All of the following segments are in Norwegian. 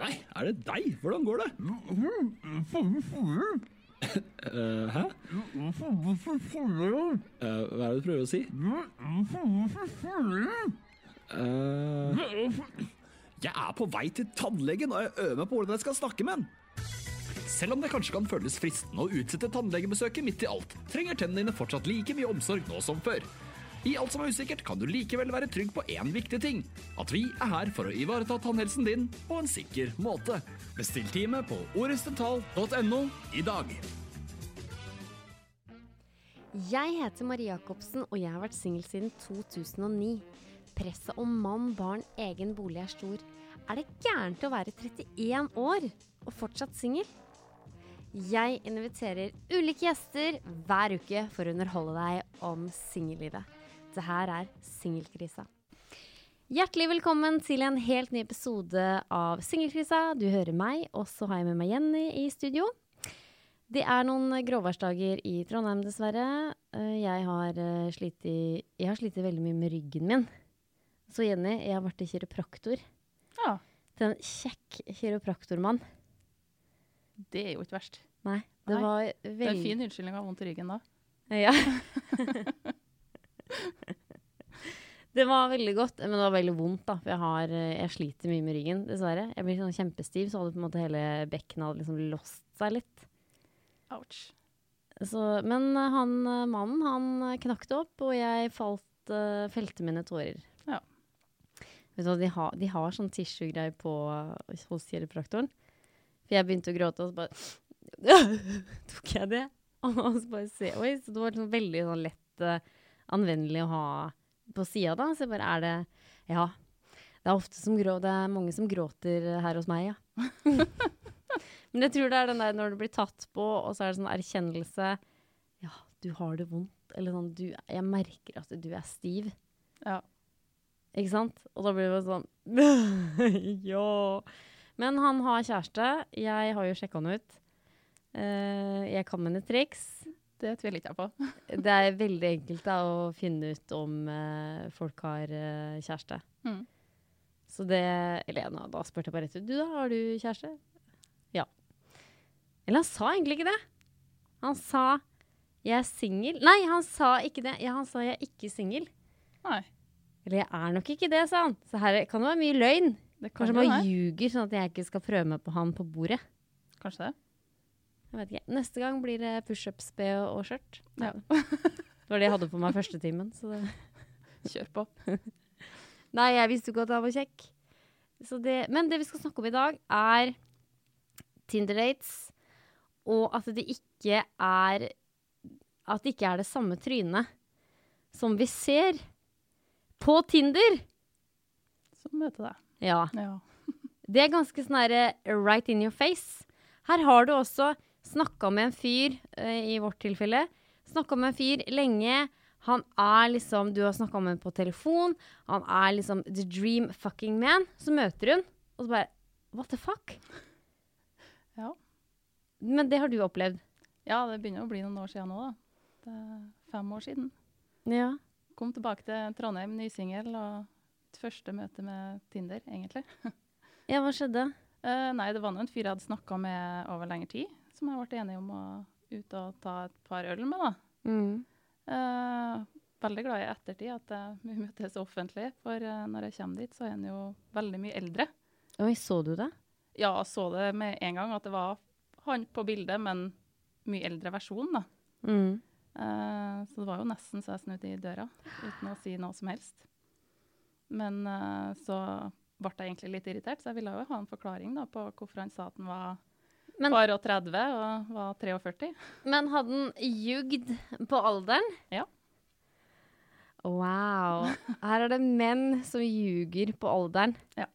Nei, er det deg? Hvordan går det? Hæ? Eh, hva er det du prøver å si? Eh, jeg er på vei til tannlegen, og jeg øver meg på hvordan jeg skal snakke med den. Selv om det kanskje kan føles fristende å utsette tannlegebesøket midt i alt, trenger tennene dine fortsatt like mye omsorg nå som før. I alt som er usikkert, kan du likevel være trygg på én viktig ting. At vi er her for å ivareta tannhelsen din på en sikker måte. Bestill time på orestental.no i dag. Jeg heter Marie Jacobsen, og jeg har vært singel siden 2009. Presset om mann, barn, egen bolig er stor. Er det gærent å være 31 år og fortsatt singel? Jeg inviterer ulike gjester hver uke for å underholde deg om singellivet. Det her er Singelkrisa. Hjertelig velkommen til en helt ny episode av Singelkrisa. Du hører meg, og så har jeg med meg Jenny i studio. Det er noen gråværsdager i Trondheim, dessverre. Eh, Jeg har eh, slitt, i, jeg har slitt veldig mye med ryggen min. Så Jenny, jeg har vært kiropraktor. Ja, Til en kjekk kiropraktormann. det er jo ikke verst. Nei, det Nei, var Det er en fin unnskyldning å ha vondt i ryggen da. Ja. det var veldig godt, men det var veldig vondt, da. For jeg, har, eh, jeg sliter mye med ryggen, dessverre. Jeg blir sånn kjempestiv, så hadde på en måte hele bekkenet hadde liksom låst seg litt. Ouch. Så, men eh, han eh, mannen, han knakk det opp, og jeg falt, uh, felte mine tårer. Ja. Vet du hva, de har, de har sånn tissue-greier på hos kiropraktoren. For jeg begynte å gråte, og så bare tok jeg det. Og så bare se, oi, så det var liksom veldig sånn lett eh, anvendelig å ha på sida da. Så bare er det Ja. Det er ofte som grå, det er mange som gråter her hos meg, ja. Men jeg tror det er den der når du blir tatt på, og så er det sånn erkjennelse Ja, du har det vondt. Eller sånn du, Jeg merker at du er stiv. Ja. Ikke sant? Og da blir det sånn Ja. Men han har kjæreste. Jeg har jo sjekka han ut. Uh, jeg kan mine triks. Det tviler ikke jeg på. Det er veldig enkelt da, å finne ut om eh, folk har eh, kjæreste. Mm. Så det Elena da spurte jeg bare rett ut. Du da, har du kjæreste? Ja. Eller han sa egentlig ikke det. Han sa 'jeg er singel'. Nei, han sa ikke det. Ja, han sa 'jeg er ikke singel'. Eller 'jeg er nok ikke det', sa han. Så her kan det være mye løgn. Kanskje man være. ljuger, sånn at jeg ikke skal prøve meg på han på bordet. Kanskje det. Jeg vet ikke. Neste gang blir det pushups, BH og skjørt. Ja. Det var det jeg hadde på meg første timen. Så det Kjør på. Nei, jeg visste jo ikke at han var kjekk. Så det, men det vi skal snakke om i dag, er Tinder-dates. Og at det ikke er At det ikke er det samme trynet som vi ser på Tinder. Så møter deg. Ja. Ja. Det er ganske sånn right in your face. Her har du også snakka med en fyr, eh, i vårt tilfelle. Snakka med en fyr lenge. Han er liksom Du har snakka med ham på telefon. Han er liksom the dream fucking man. Så møter hun, og så bare What the fuck? Ja. Men det har du opplevd? ja, det begynner å bli noen år siden nå, da. Det er fem år siden. Ja. Kom tilbake til Trondheim, nysingel, og et første møte med Tinder, egentlig. Ja, hva skjedde? Uh, nei, det var nå en fyr jeg hadde snakka med over lengre tid, som jeg ble enig om å ut og ta et par øl med, da. Mm. Eh, veldig glad i ettertid at vi møtes offentlig, for eh, når jeg kommer dit, så er han jo veldig mye eldre. Oi, så du det? Ja, jeg så det med en gang at det var han på bildet, men mye eldre versjon, da. Mm. Eh, så det var jo nesten så jeg snudde i døra, uten å si noe som helst. Men eh, så ble jeg egentlig litt irritert, så jeg ville jo ha en forklaring da, på hvorfor han sa at han var Men- bare 30 og var 43. Men hadde han ljugd på alderen? Ja. Wow. Her er det menn som ljuger på alderen. Ja.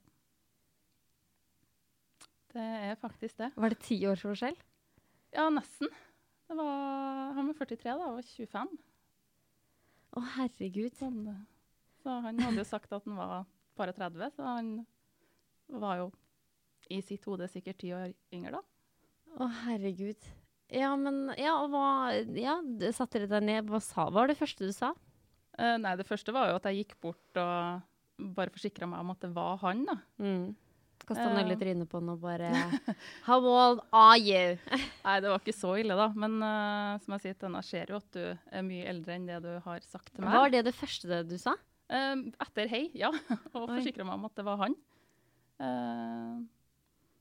Det er faktisk det. Var det ti års forskjell? Ja, nesten. Det var, han var 43, da, og 25. Å, herregud. Sånn, så han hadde jo sagt at han var bare 30, så han var jo i sitt hode sikkert ti år yngre da. Å, herregud. Ja, men Ja, og hva Ja, satte dere deg ned? Hva sa Hva var det første du sa? Uh, nei, det første var jo at jeg gikk bort og bare forsikra meg om at det var han, da. Mm. Kasta uh, Ja. i trynet på han og bare How old are you? Nei, det var ikke så ille, da. Men uh, som jeg sier til henne, jeg ser jo at du er mye eldre enn det du har sagt til meg. Var det det første du sa? Eh, etter hei, ja. og forsikra meg om at det var han. Eh,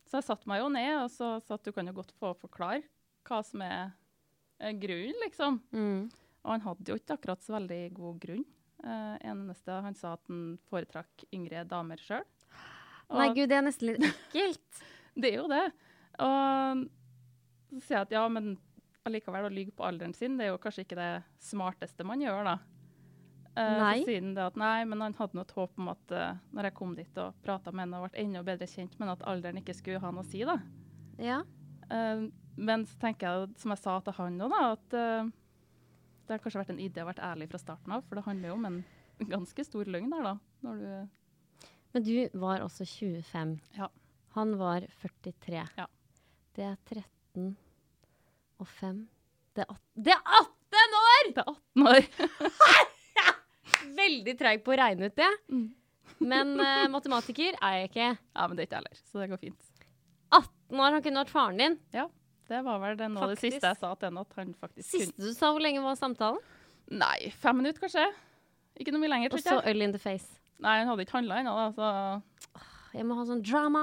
så jeg satte meg jo ned og så sa at du kan jo godt få forklare hva som er grunnen, liksom. Mm. Og han hadde jo ikke akkurat så veldig god grunn. Uh, eneste han sa at han foretrakk yngre damer sjøl. Nei, gud, det er nesten litt ekkelt. Det er jo det. Og så sier jeg at ja, men allikevel å lyge på alderen sin, det er jo kanskje ikke det smarteste man gjør, da. Eh, Nei. Så sier han det at nei, men han hadde noe håp om at uh, når jeg kom dit og prata med henne og ble enda bedre kjent, men at alderen ikke skulle ha noe å si, da. Ja. Uh, men så tenker jeg, som jeg sa til han òg, da, at uh, det har kanskje vært en idé å være ærlig fra starten av, for det handler jo om en ganske stor løgn der, da. Når du Men du var også 25. Ja. Han var 43. Ja. Det er 13 og 5 Det er, det er 18 år! Det er 18 år! Veldig treig på å regne ut det. Mm. Men uh, matematiker er jeg ikke. Ja, men det er ikke jeg heller, så det går fint. 18 år, han kunne vært faren din. Ja, Det var vel det, nå det siste jeg sa til henne, at han faktisk kunne Siste du sa, hvor lenge var samtalen? Nei, fem minutter kanskje. Ikke noe mye lenger, Og tror så ikke jeg. øl in the face. Nei, han hadde ikke handla ennå, da, så Jeg må ha sånn drama.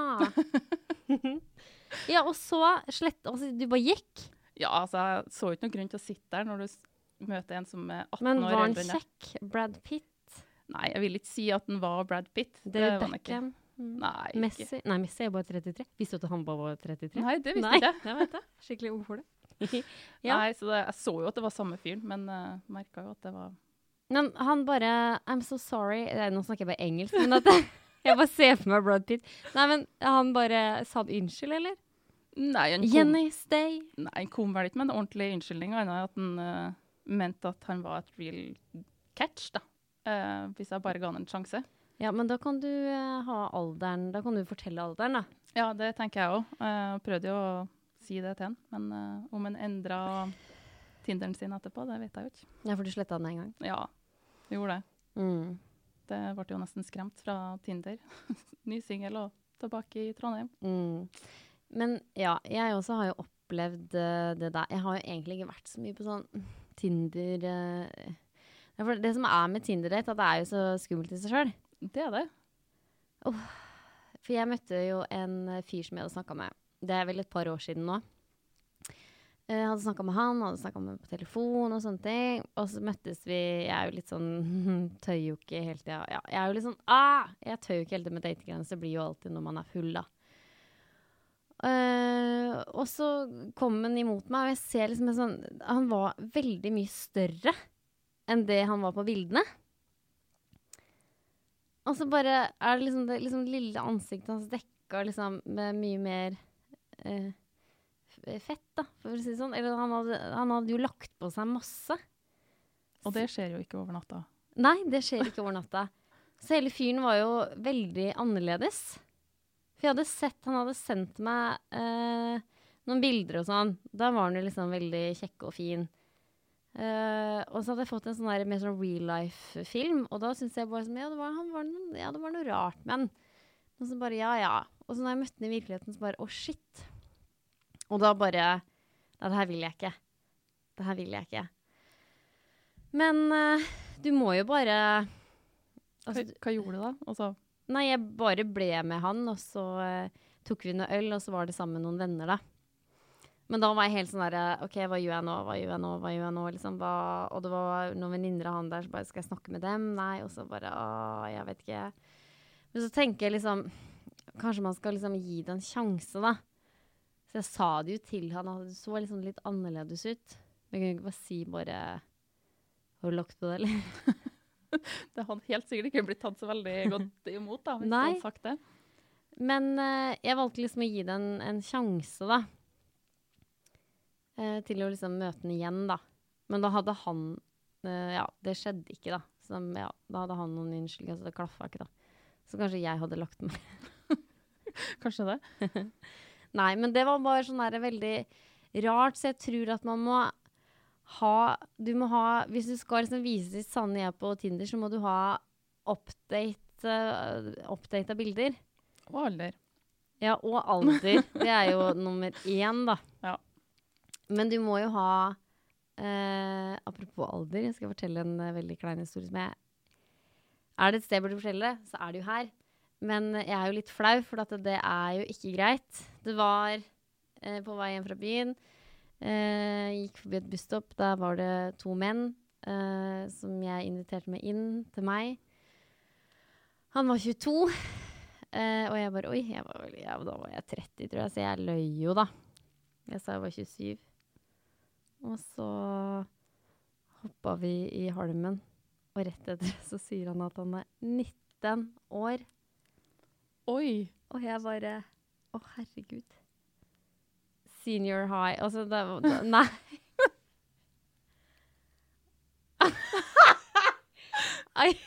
ja, og så slett Altså, du bare gikk. Ja, altså, jeg så ikke noen grunn til å sitte der når du møter en som er 18 Men år var han eldre kjekk? Brad Pitt? Nei, jeg vil ikke si at han var Brad Pitt. Det David ikke. Beckham? Mm. Nei, ikke. Messi? Nei, Messi er bare 33. Visste du at han bare var 33? Nei, det visste Nei, ikke. jeg vet jeg. Skikkelig ung for det. Ja. Nei, så det, Jeg så jo at det var samme fyren, men uh, merka jo at det var Men han bare I'm so sorry. Eh, Nå snakker jeg bare engelsk, men at jeg bare ser for meg Brad Pitt. Nei, men han bare sa han unnskyld, eller? Nei, han kom, Jenny, stay. nei, han kom vel ikke med en ordentlig unnskyldning, annet enn at han eh, mente at han var et real catch, da. Uh, hvis jeg bare ga han en sjanse. Ja, men da kan du uh, ha alderen Da kan du fortelle alderen, da. Ja, det tenker jeg òg. Jeg prøvde jo å si det til han, men uh, om han endra Tinderen sin etterpå, det vet jeg jo ikke. Ja, for du sletta den en gang. Ja, jeg gjorde det. Mm. Det ble jo nesten skremt fra Tinder. Ny singel og tilbake i Trondheim. Mm. Men ja, jeg også har jo opplevd eh, det der. Jeg har jo egentlig ikke vært så mye på sånn Tinder eh. Det som er med Tinder-date, at det er jo så skummelt i seg sjøl. Det er det. For jeg møtte jo en eh, fyr som jeg hadde snakka med. Det er vel et par år siden nå. Eh, Jeg hadde snakka med han, hadde snakka med på telefon og sånne ting. Og så møttes vi Jeg er jo litt sånn Tøyer jo ikke hele tida. Ja, jeg er jo litt sånn ah! Jeg tør jo ikke helt det med datinggrenser. Det blir jo alltid når man er full, da. Eh, og så kom han imot meg, og jeg ser liksom en sånn Han var veldig mye større enn det han var på bildene. Og så bare er det liksom det liksom lille ansiktet hans dekka liksom med mye mer uh, fett, da, for å si det sånn. Eller han hadde, han hadde jo lagt på seg masse. Og det skjer jo ikke over natta. Nei, det skjer ikke over natta. Så hele fyren var jo veldig annerledes. Jeg hadde sett, han hadde sendt meg eh, noen bilder og sånn. Da var han jo liksom veldig kjekk og fin. Eh, og så hadde jeg fått en sånn mer sånn real life-film, og da syntes jeg bare sånn, ja det, var, var noe, ja, det var noe rart med han. Og så bare, ja, ja. Og så når jeg møtte han i virkeligheten, så bare, å shit. Og da bare, Nei, det her vil jeg ikke. Det her vil jeg ikke. Men uh, du må jo bare Hva, altså, hva gjorde du da? Altså, Nei, jeg bare ble med han, og så uh, tok vi noe øl, og så var det sammen med noen venner, da. Men da var jeg helt sånn derre OK, hva gjør jeg nå? Hva gjør jeg nå? Hva gjør jeg nå? Liksom, hva, og det var noen venninner av han der, så bare Skal jeg snakke med dem? Nei. Og så bare Å, jeg vet ikke. Men så tenker jeg liksom Kanskje man skal liksom gi det en sjanse, da. Så jeg sa det jo til han, og det så liksom litt annerledes ut. Men jeg kunne ikke bare si bare Har du lagt på det, eller? Det hadde helt sikkert ikke blitt tatt så veldig godt imot da, hvis Nei. du hadde sagt det. Men uh, jeg valgte liksom å gi det en, en sjanse, da. Uh, til å liksom møte den igjen, da. Men da hadde han uh, Ja, det skjedde ikke, da. Så ja, da hadde han noen unnskyldninger, så det klaffa ikke, da. Så kanskje jeg hadde lagt meg. Kanskje det. Nei, men det var bare sånn der veldig rart, så jeg tror at man må ha Du må ha Hvis du skal liksom vise ditt sanne jeg på Tinder, så må du ha update, uh, updata bilder. Og alder. Ja, og alder. Det er jo nummer én, da. Ja. Men du må jo ha uh, Apropos alder, jeg skal fortelle en uh, veldig klein historie som jeg Er det et sted jeg burde fortelle det, så er det jo her. Men jeg er jo litt flau, for at det er jo ikke greit. Det var på vei hjem fra byen. Eh, gikk forbi et busstopp. Der var det to menn eh, som jeg inviterte med inn til meg. Han var 22. Eh, og jeg bare Oi, jeg var, ja, da var jeg 30, tror jeg, så jeg løy jo, da. Jeg sa jeg var 27. Og så hoppa vi i halmen, og rett etter så sier han at han er 19 år. Oi! Og jeg bare Å, herregud. Senior high. Altså, det var Nei.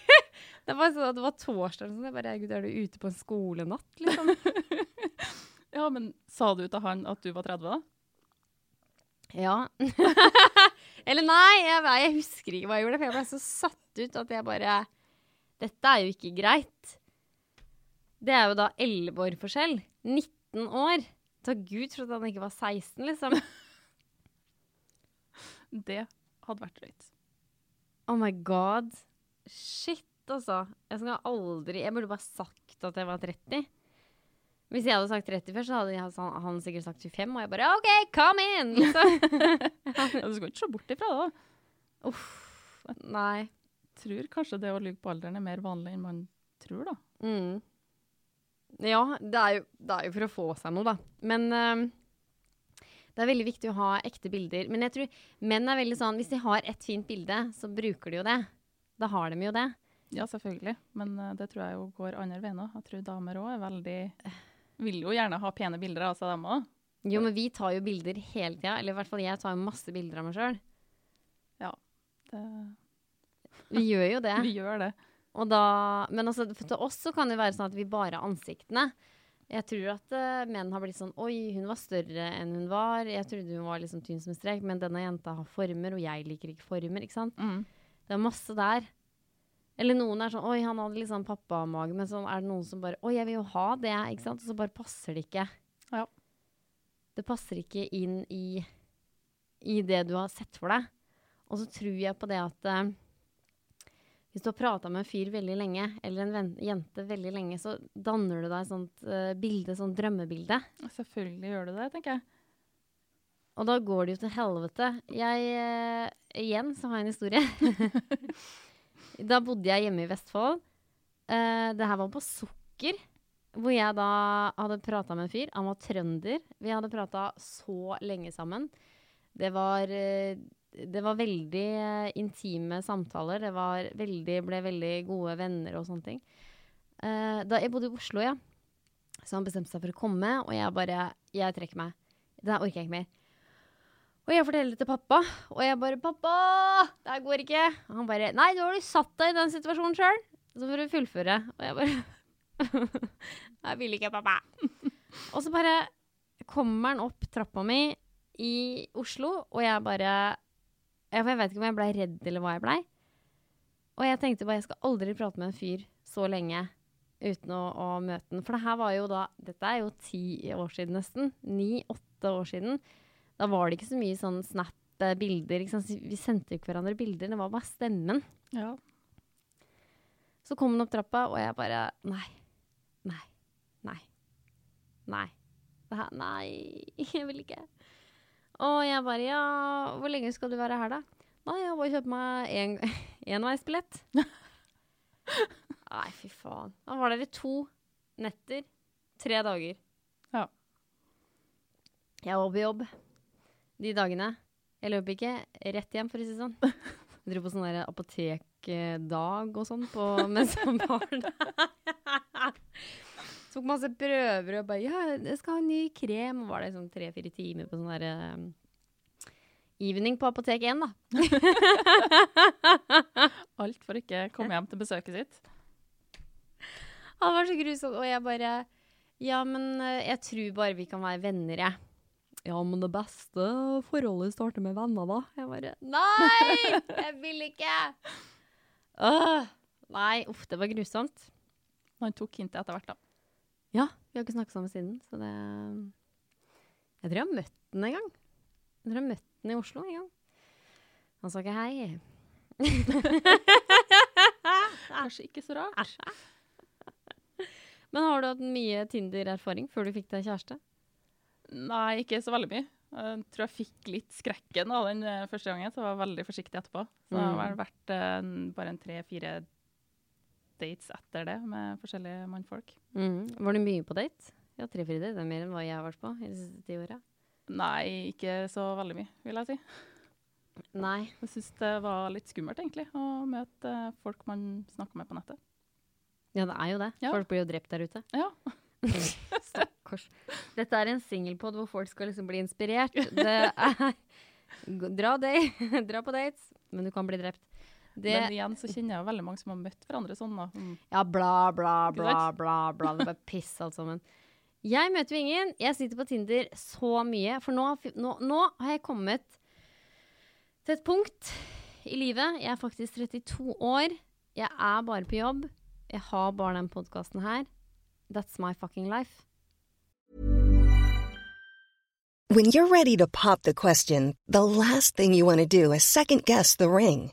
Det var sånn at det var torsdag. Sånn. Jeg bare, Gud, er du ute på en skolenatt, liksom? Ja, men sa du til han at du var 30 da? Ja. Eller nei, jeg, jeg husker ikke hva jeg gjorde, for jeg ble så satt ut at jeg bare Dette er jo ikke greit. Det er jo da 11 år forskjell. 19 år. Takk Gud for at han ikke var 16, liksom. Det hadde vært drøyt. Oh my god. Shit, altså. Jeg skal aldri Jeg burde bare sagt at jeg var 30. Hvis jeg hadde sagt 30 først, så hadde jeg, han, han sikkert sagt 25, og jeg bare OK, come in! Liksom. Ja, du skal ikke se bort ifra det. da. Nei. Jeg Tror kanskje det å lyve på alderen er mer vanlig enn man tror, da. Mm. Ja, det er, jo, det er jo for å få seg noe, da. Men uh, det er veldig viktig å ha ekte bilder. Men jeg tror menn er veldig sånn Hvis de har et fint bilde, så bruker de jo det. Da har de jo det. Ja, selvfølgelig. Men uh, det tror jeg jo går andre veien òg. Jeg tror damer òg er veldig Vil jo gjerne ha pene bilder av seg, dem òg. Jo, men vi tar jo bilder hele tida. Eller i hvert fall jeg tar jo masse bilder av meg sjøl. Vi gjør jo det. Vi gjør det. Og da, men altså, for oss så kan det være sånn at vi bare har ansiktene. Jeg tror at uh, menn har blitt sånn Oi, hun var større enn hun var. Jeg trodde hun var liksom tynn som en strek, men denne jenta har former, og jeg liker ikke former. ikke sant? Mm. Det er masse der. Eller noen er sånn Oi, han hadde sånn pappamage, men så er det noen som bare Oi, jeg vil jo ha det, ikke sant? Og så bare passer det ikke. Ja. Det passer ikke inn i, i det du har sett for deg. Og så tror jeg på det at eh, hvis du har prata med en fyr veldig lenge, eller en jente veldig lenge, så danner du deg et sånt uh, bilde, sånn drømmebilde. Selvfølgelig gjør du det, tenker jeg. Og da går det jo til helvete. Jeg uh, Igjen så har jeg en historie. da bodde jeg hjemme i Vestfold. Uh, det her var på Sukker. Hvor jeg da hadde prata med en fyr. Han var trønder. Vi hadde prata så lenge sammen. Det var, eh, det var veldig eh, intime samtaler. Det var veldig, ble veldig gode venner og sånne ting. Uh, da jeg bodde i Oslo, ja, så han bestemte seg for å komme, og jeg bare Jeg trekker meg. Det orker jeg ikke mer. Og jeg forteller det til pappa, og jeg bare 'Pappa, det her går ikke.' Og han bare 'Nei, du har jo satt deg i den situasjonen sjøl, så får du fullføre.' Og jeg bare 'Jeg vil ikke, pappa'. og så bare kommer han opp trappa mi i Oslo, og jeg bare Jeg, jeg vet ikke om jeg blei redd eller hva jeg blei. Og jeg tenkte bare jeg skal aldri prate med en fyr så lenge uten å, å møte den. For det her var jo da Dette er jo ti år siden nesten. Ni-åtte år siden. Da var det ikke så mye sånn Snap-bilder. Vi sendte jo ikke hverandre bilder, det var bare stemmen. Ja. Så kom han opp trappa, og jeg bare Nei. Nei. Nei. Nei. Det her Nei, jeg vil ikke. Og jeg bare Ja, hvor lenge skal du være her, da? Nei, jeg har bare kjøpt meg en, enveisbillett. Nei, fy faen. Da var dere to netter, tre dager. Ja. Jeg var på jobb de dagene. Jeg løp ikke rett hjem, for å si det sånn. Jeg dro på sånn der apotekdag og sånn på, mens han var der. Tok masse prøver og bare Ja, jeg skal ha en ny krem. Og var det sånn tre-fire timer på sånn derre um, evening på Apotek 1, da. Alt for ikke komme hjem til besøket sitt. Han var så grusom, og jeg bare Ja, men eh, jeg tror bare vi kan være venner, jeg. Ja, men det beste forholdet starter med venner, da. Jeg bare Nei! Jeg vil ikke! Åh, nei, uff, det var grusomt. Han tok hintet etter hvert, da. Ja, vi har ikke snakket sammen siden, så det Jeg tror jeg har møtt den en gang. Jeg tror jeg har møtt den i Oslo en gang. Han sa ikke hei. Kanskje ikke så rart. Men har du hatt mye Tinder-erfaring før du fikk deg kjæreste? Nei, ikke så veldig mye. Jeg tror jeg fikk litt skrekken av den eh, første gangen, så jeg var veldig forsiktig etterpå. Så det har Mm. vært eh, bare en tre-fire dates etter det med forskjellige mannfolk. Mm. Var du mye på date? Ja, tre-fire dater. Det er mer enn hva jeg har vært på i de siste ti åra. Nei, ikke så veldig mye, vil jeg si. Nei. Jeg syns det var litt skummelt, egentlig, å møte eh, folk man snakker med på nettet. Ja, det er jo det. Ja. Folk blir jo drept der ute. Ja. Stakkars. Dette er en singelpod hvor folk skal liksom bli inspirert. Det er Dra, dra på dates, men du kan bli drept. Det, Men igjen så kjenner jeg jo veldig mange som har møtt hverandre sånn. da. Mm. ja, bla, bla, bla, bla, bla. Det er bare piss alt sammen. Jeg møter jo ingen. Jeg sitter på Tinder så mye. For nå, har nå, nå har jeg kommet til et punkt i livet. Jeg er faktisk 32 år. Jeg er bare på jobb. Jeg har bare den podkasten her. That's my fucking life. When you're ready to pop the question, the last thing you want to do is second guess the ring.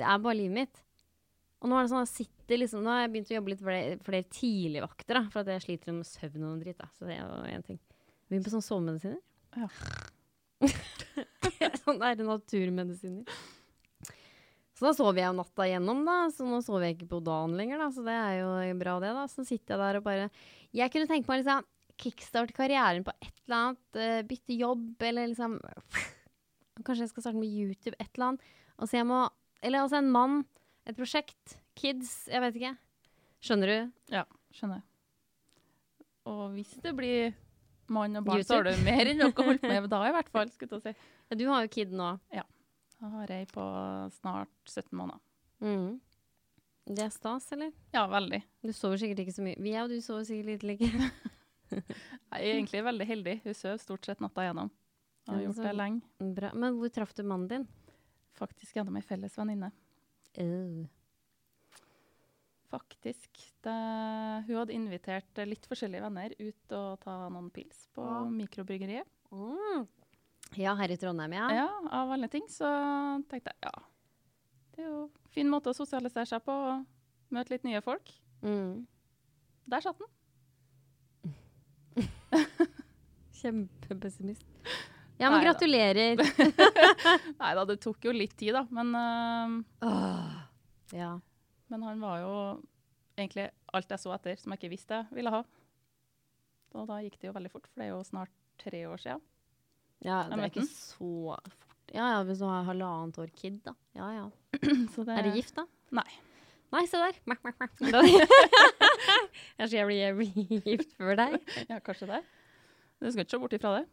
Det er bare livet mitt. Og nå er det sånn, jeg sitter liksom, nå har jeg begynt å jobbe litt flere, flere tidligvakter, da, for at jeg sliter med søvn og noe dritt. Da. Så det er jo en ting. Begynn på sånn sovemedisiner. Ja. sånn er det naturmedisiner. Så da sover jeg natta igjennom, da. Så nå sover jeg ikke på dagen lenger, da. Så det er jo bra, det, da. Så sitter jeg der og bare Jeg kunne tenke meg liksom kickstarte karrieren på et eller annet. Uh, bytte jobb, eller liksom Kanskje jeg skal starte med YouTube, et eller annet. Og så jeg må Eller altså en mann, et prosjekt, kids, jeg vet ikke. Skjønner du? Ja, skjønner jeg. Og hvis det blir mann og barn, så har du mer enn noe å holde med da, i hvert fall. skulle jeg si. Ja, du har jo kid nå. Ja. Da har jeg på snart 17 måneder. Mm. Det er stas, eller? Ja, veldig. Du sover sikkert ikke så mye. Vi og du sover sikkert litt like. Jeg er egentlig veldig heldig. Hun sover stort sett natta igjennom. Jeg har gjort det lenge. Bra. Men hvor traff du mannen din? Faktisk gjennom ei felles venninne. Uh. Faktisk. Det, hun hadde invitert litt forskjellige venner ut og ta noen pils på Ja. mikrobryggeriet. Mm. Ja, her i Trondheim, ja. Ja, av alle ting. Så tenkte jeg ja, det er jo en fin måte å sosialisere seg på. og Møte litt nye folk. Mm. Der satt den. Kjempepessimist. Ja, men Nei gratulerer. Nei da, det tok jo litt tid, da. Men, uh, oh, Ja. men han var jo egentlig alt jeg så etter som jeg ikke visste jeg ville ha. Og da gikk det jo veldig fort, for det er jo snart tre år siden. ja, det er ikke den. så fort. Ja, ja, hvis du har halvannet år kid, da. Ja, ja. Så det, Er du gift, da? Nei. Nei, se der. Mak, mak, mak. Kanskje jeg blir gift før deg? Ja, kanskje det. Du skal ikke se bort ifra det.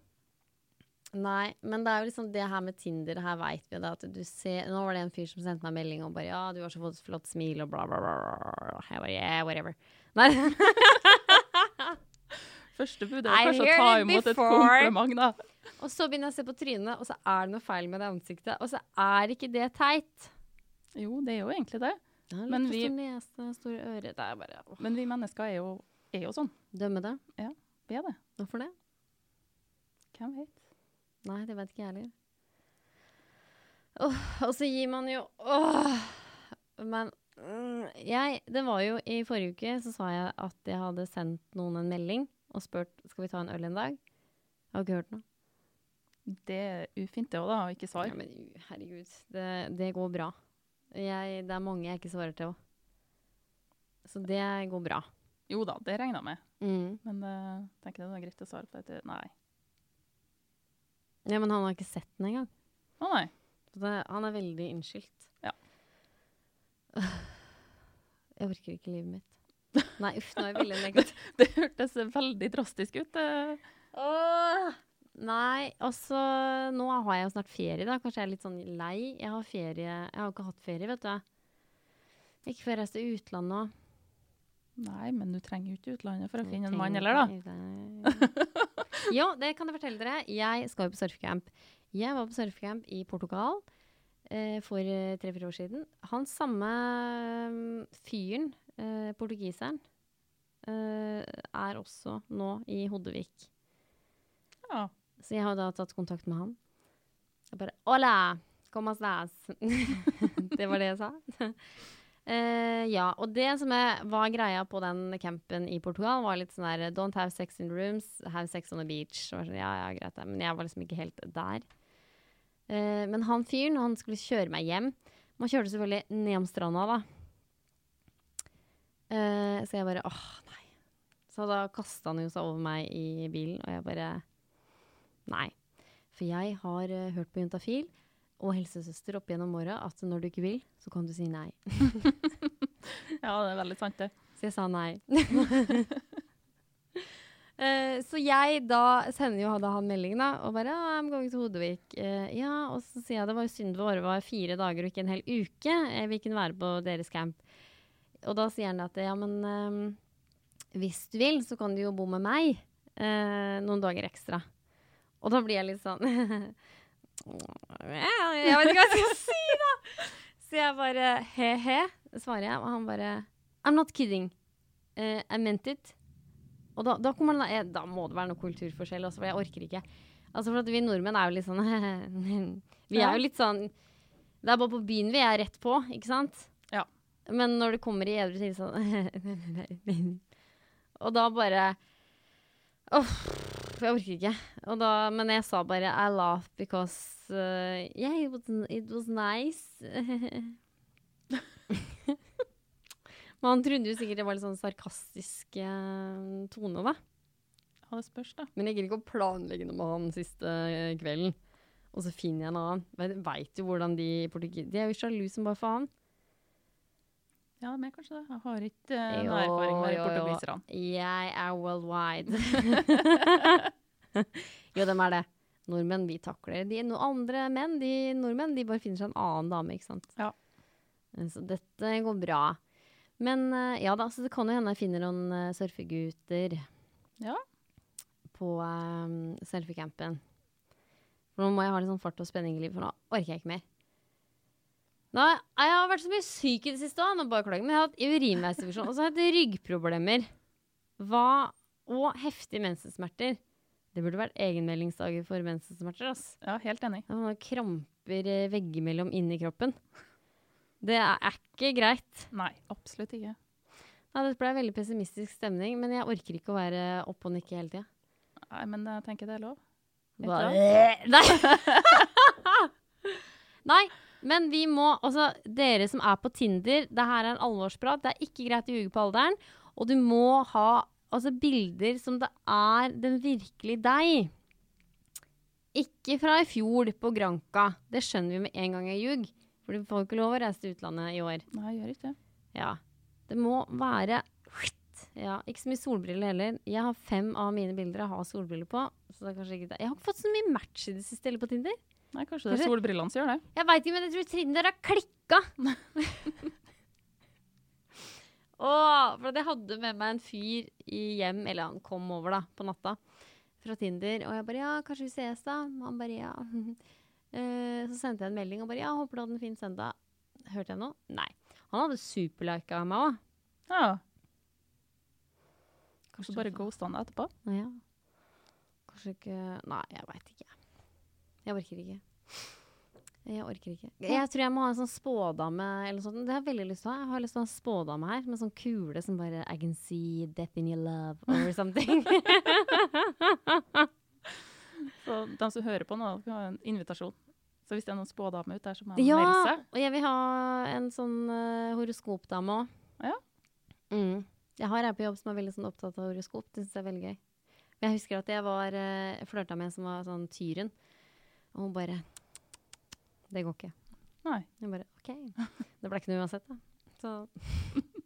Nei, men det er jo liksom det her med Tinder, her veit vi det at du ser Nå var det en fyr som sendte meg melding og bare 'Ja, du har så fått flott smil', og bla, bla, bla. Jeg bare yeah, whatever. Nei. Første bud er kanskje å ta imot et kompliment, da. og så begynner jeg å se på trynet, og så er det noe feil med det ansiktet. Og så er ikke det teit. Jo, det er jo egentlig det. det er Men vi- nese, store ører Det er bare Men vi mennesker er jo, er jo sånn. dømme det. Ja, Vi er det. Hvorfor det? Hvem vet? Nei, det vet ikke jeg heller. Og så gir man jo Åh! Men mm, jeg Det var jo i forrige uke så sa jeg at jeg hadde sendt noen en melding og spurt skal vi ta en øl en dag. Jeg har ikke hørt noe. Det er ufint det òg, da, å ikke svare. Ja, men herregud, det, det går bra. Jeg, det er mange jeg ikke svarer til òg. Så det går bra. Jo da, det regner jeg med. Mm. Men uh, tenker det er greit å svare på det. Nei. Ja, men han har ikke sett den engang. Å nei. Det, han er veldig innskyldt. Ja. Jeg orker ikke livet mitt. Nei, uff, nå er jeg veldig negativ. Det hørtes veldig drastisk ut. eh. Åh! Nei, altså Nå har jeg jo snart ferie, da. Kanskje jeg er litt sånn lei. Jeg har ferie Jeg har ikke hatt ferie, vet du. Ikke før jeg reiste til utlandet òg. Nei, men du trenger jo ikke utlandet for å finne en mann heller, da. jo, det kan jeg fortelle dere. Jeg skal jo på surfecamp. Jeg var på surfecamp i Portugal eh, for eh, tre-fire år siden. Han samme mm, fyren, eh, portugiseren, eh, er også nå i Hoddevik. Ja. Så jeg har da tatt kontakt med han. Jeg bare Hola! Como estás? det var det jeg sa. Eh, ja, og det som er, var greia på den campen i Portugal, var litt sånn der Don't have sex in rooms, have sex on the beach. Sånn, ja, ja, greit det. Men jeg var liksom ikke helt der. Uh, men han fyren, han skulle kjøre meg hjem. Man kjørte selvfølgelig ned om stranda, da. Uh, så jeg bare åh, nei. Så da kasta han jo seg over meg i bilen, og jeg bare Nei. For jeg har hørt på Juntafil og helsesøster opp gjennom åra at når du ikke vil, så kan du si nei. ja, det er veldig sant, det. Så jeg sa nei. uh, så jeg da sender jo da han melding, da, og bare ja, I'm going to Hodevik. Uh, ja, og så sier jeg det var jo synd det bare var fire dager og ikke en hel uke vi kunne være på deres camp. Og da sier han at ja, men um, hvis du vil, så kan du jo bo med meg uh, noen dager ekstra. Og da blir jeg litt sånn Jeg vet ikke hva jeg skal si, da! Så jeg bare he-he, svarer jeg, og han bare I'm not kidding. Uh, I meant it. Og da, da, kommer den, da må det være noe kulturforskjell også, for jeg orker ikke. Altså for at Vi nordmenn er jo litt sånn Vi er jo litt sånn Det er bare på byen vi er rett på, ikke sant? Ja. Men når det kommer i edru tilstand Og da bare Jeg orker ikke. Og da, men jeg sa bare I laughed because uh, Yeah, it was, it was nice. Men han trodde jo sikkert det var litt sånn sarkastisk uh, tone, da. Ja, det spørs, da. Men jeg gidder ikke å planlegge noe med han siste eh, kvelden. Og så finner jeg en annen. Veit jo hvordan de portugis... De er jo sjalu som bare faen. Ja, men kanskje det. Jeg har ikke uh, Jo, erfaring med portugiserne. Jeg er worldwide. jo, dem er det. Nordmenn, vi takler de no andre menn, de nordmenn, de bare finner seg en annen dame, ikke sant. Ja. Eh, Så dette går bra. Men uh, ja da, så det kan jo hende jeg finner noen uh, surfegutter Ja. på um, surfecampen. For nå må jeg ha litt sånn fart og spenning i livet, for nå orker jeg ikke mer. Nå, jeg har vært så mye syk i det siste nå bare klager, men jeg har hatt urinveisinfeksjon og så har jeg hatt ryggproblemer. Hva og heftige mensensmerter. Det burde vært egenmeldingsdager for mensensmerter. ass. ja, helt enig. Man kramper eh, veggimellom inni kroppen. Det er, ikke greit. Nei, absolutt ikke. Nei, Dette ble veldig pessimistisk stemning, men jeg orker ikke å være oppe og nikke hele tida. Nei, men jeg tenker det er lov. Nei. Nei, men vi må Altså, dere som er på Tinder, det her er en alvorsprat. Det er ikke greit å ljuge på alderen. Og du må ha altså, bilder som det er den virkelige deg. Ikke fra i fjor på Granca. Det skjønner vi med en gang jeg ljug. For du får ikke lov å reise til utlandet i år. Nei, jeg gjør ikke det. Ja. Det må være Ja, ikke så mye solbriller heller. Jeg har fem av mine bilder jeg har solbriller på. Så det er kanskje ikke det. Jeg har ikke fått så mye match i det siste heller på Tinder. Nei, kanskje det er solbrillene som gjør det. Jeg veit ikke, men jeg tror Tinder har klikka. Åh, for jeg hadde med meg en fyr i hjem, eller han kom over da, på natta, fra Tinder. Og jeg bare ja, kanskje vi ses da? Han bare ja. Eh, så sendte jeg en melding og bare ja, håper du hadde en fin søndag. Hørte jeg noe? Nei. Han hadde superlika meg òg. Ja. Kanskje bare ghosta han deg etterpå. Ja. Kanskje ikke Nei, jeg veit ikke. Jeg orker ikke. Jeg orker ikke. Jeg tror jeg må ha en sånn spådame eller noe sånt. Det har jeg veldig lyst til å ha. Jeg har lyst til å ha en spådame her med sånn kule som bare I can see death in your love or something. Så de som hører på nå, vi har en invitasjon. Så hvis det er noen spådamer ute der som har ja, melde seg og jeg vil ha en sånn uh, horoskopdame òg. Ja. Mm. Jeg har ei på jobb som er veldig sånn opptatt av horoskop. Det syns jeg er veldig gøy. Men jeg husker at jeg var uh, flørta med en som var sånn tyren. Og hun bare Det går ikke. Nei. Jeg bare OK. Det ble ikke noe uansett, da. Så.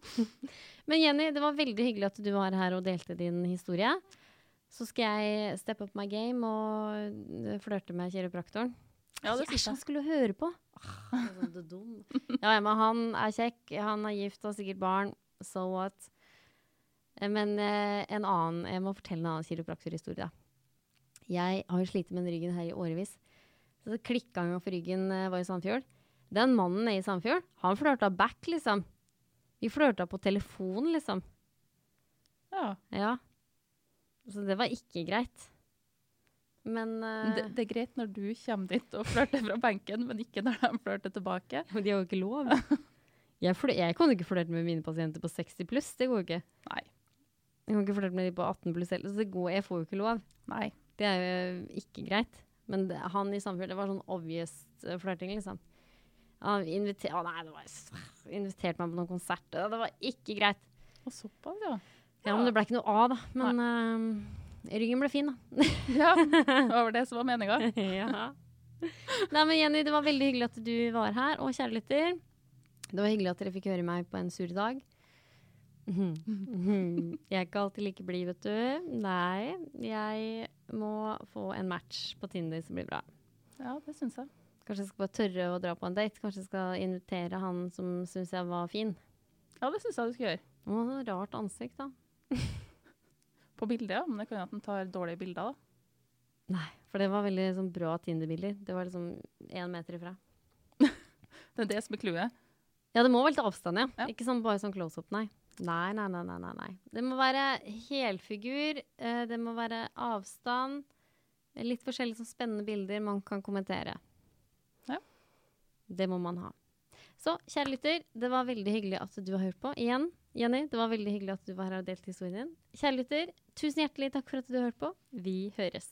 Men Jenny, det var veldig hyggelig at du var her og delte din historie. Så skal jeg steppe up my game og eh, flørte med kiropraktoren. Ja, det Æsj, han skulle høre på! Ah, sånn det dum. Ja, men han er kjekk, han er gift og har sikkert barn. So what? Eh, Men eh, en annen, jeg må fortelle en annen kiropraktorhistorie. Jeg har jo slitt med den ryggen her i årevis. Så klikka han for ryggen eh, var i Sandfjord. Den mannen nede i Sandfjord, han flørta back, liksom. Vi flørta på telefon, liksom. Ja. Ja. Så det var ikke greit. Men uh, Det, det er greit når du kommer dit og flørter fra benken, men ikke når de flørter tilbake. Men de har jo ikke lov. Jeg, jeg kan jo ikke flørte med mine pasienter på 60 pluss. Det går jo ikke. Nei. Jeg kan ikke flørte med de på 18 pluss heller. Så det går, jeg får jo ikke lov. Nei. Det er jo ikke greit. Men det, han i samfunnet, det var sånn obvious eh, flørting, liksom. Han inviter å, nei, det var, inviterte meg på noen konsert. Det var ikke greit. Og såpass, ja. Ja, men det ble ikke noe av, da. Men uh, ryggen ble fin, da. Ja, det var det som var meninga. ja. Nei, men Jenny, det var veldig hyggelig at du var her. Og kjære lytter, det var hyggelig at dere fikk høre meg på en sur dag. Mhm. Jeg er ikke alltid like blid, vet du. Nei, jeg må få en match på Tinder som blir bra. Ja, det syns jeg. Kanskje jeg skal bare tørre å dra på en date. Kanskje jeg skal invitere han som syns jeg var fin. Ja, det syns jeg du skal gjøre. Å, rart ansikt, da. På bildet, ja. Men det kan jo at den tar dårlige bilder, da. Nei, for det var veldig sånn, bra Tinder-bilder. Det var liksom én meter ifra. Det er det som er clouet. Ja, det må være litt avstand, ja. Ja. Ikke sånn bare sånn close-up, nei. Nei, nei, nei, nei, nei, nei. Det må være helfigur, eh, det må være avstand, litt forskjellige sånn spennende bilder man kan kommentere. Ja. Det må man ha. Så, kjære lytter, det var veldig hyggelig at du har hørt på. Igjen, Jenny, det var veldig hyggelig at du var her og delte historien din. Kjære lytter, tusen hjertelig takk for at du har hørt på. Vi høres.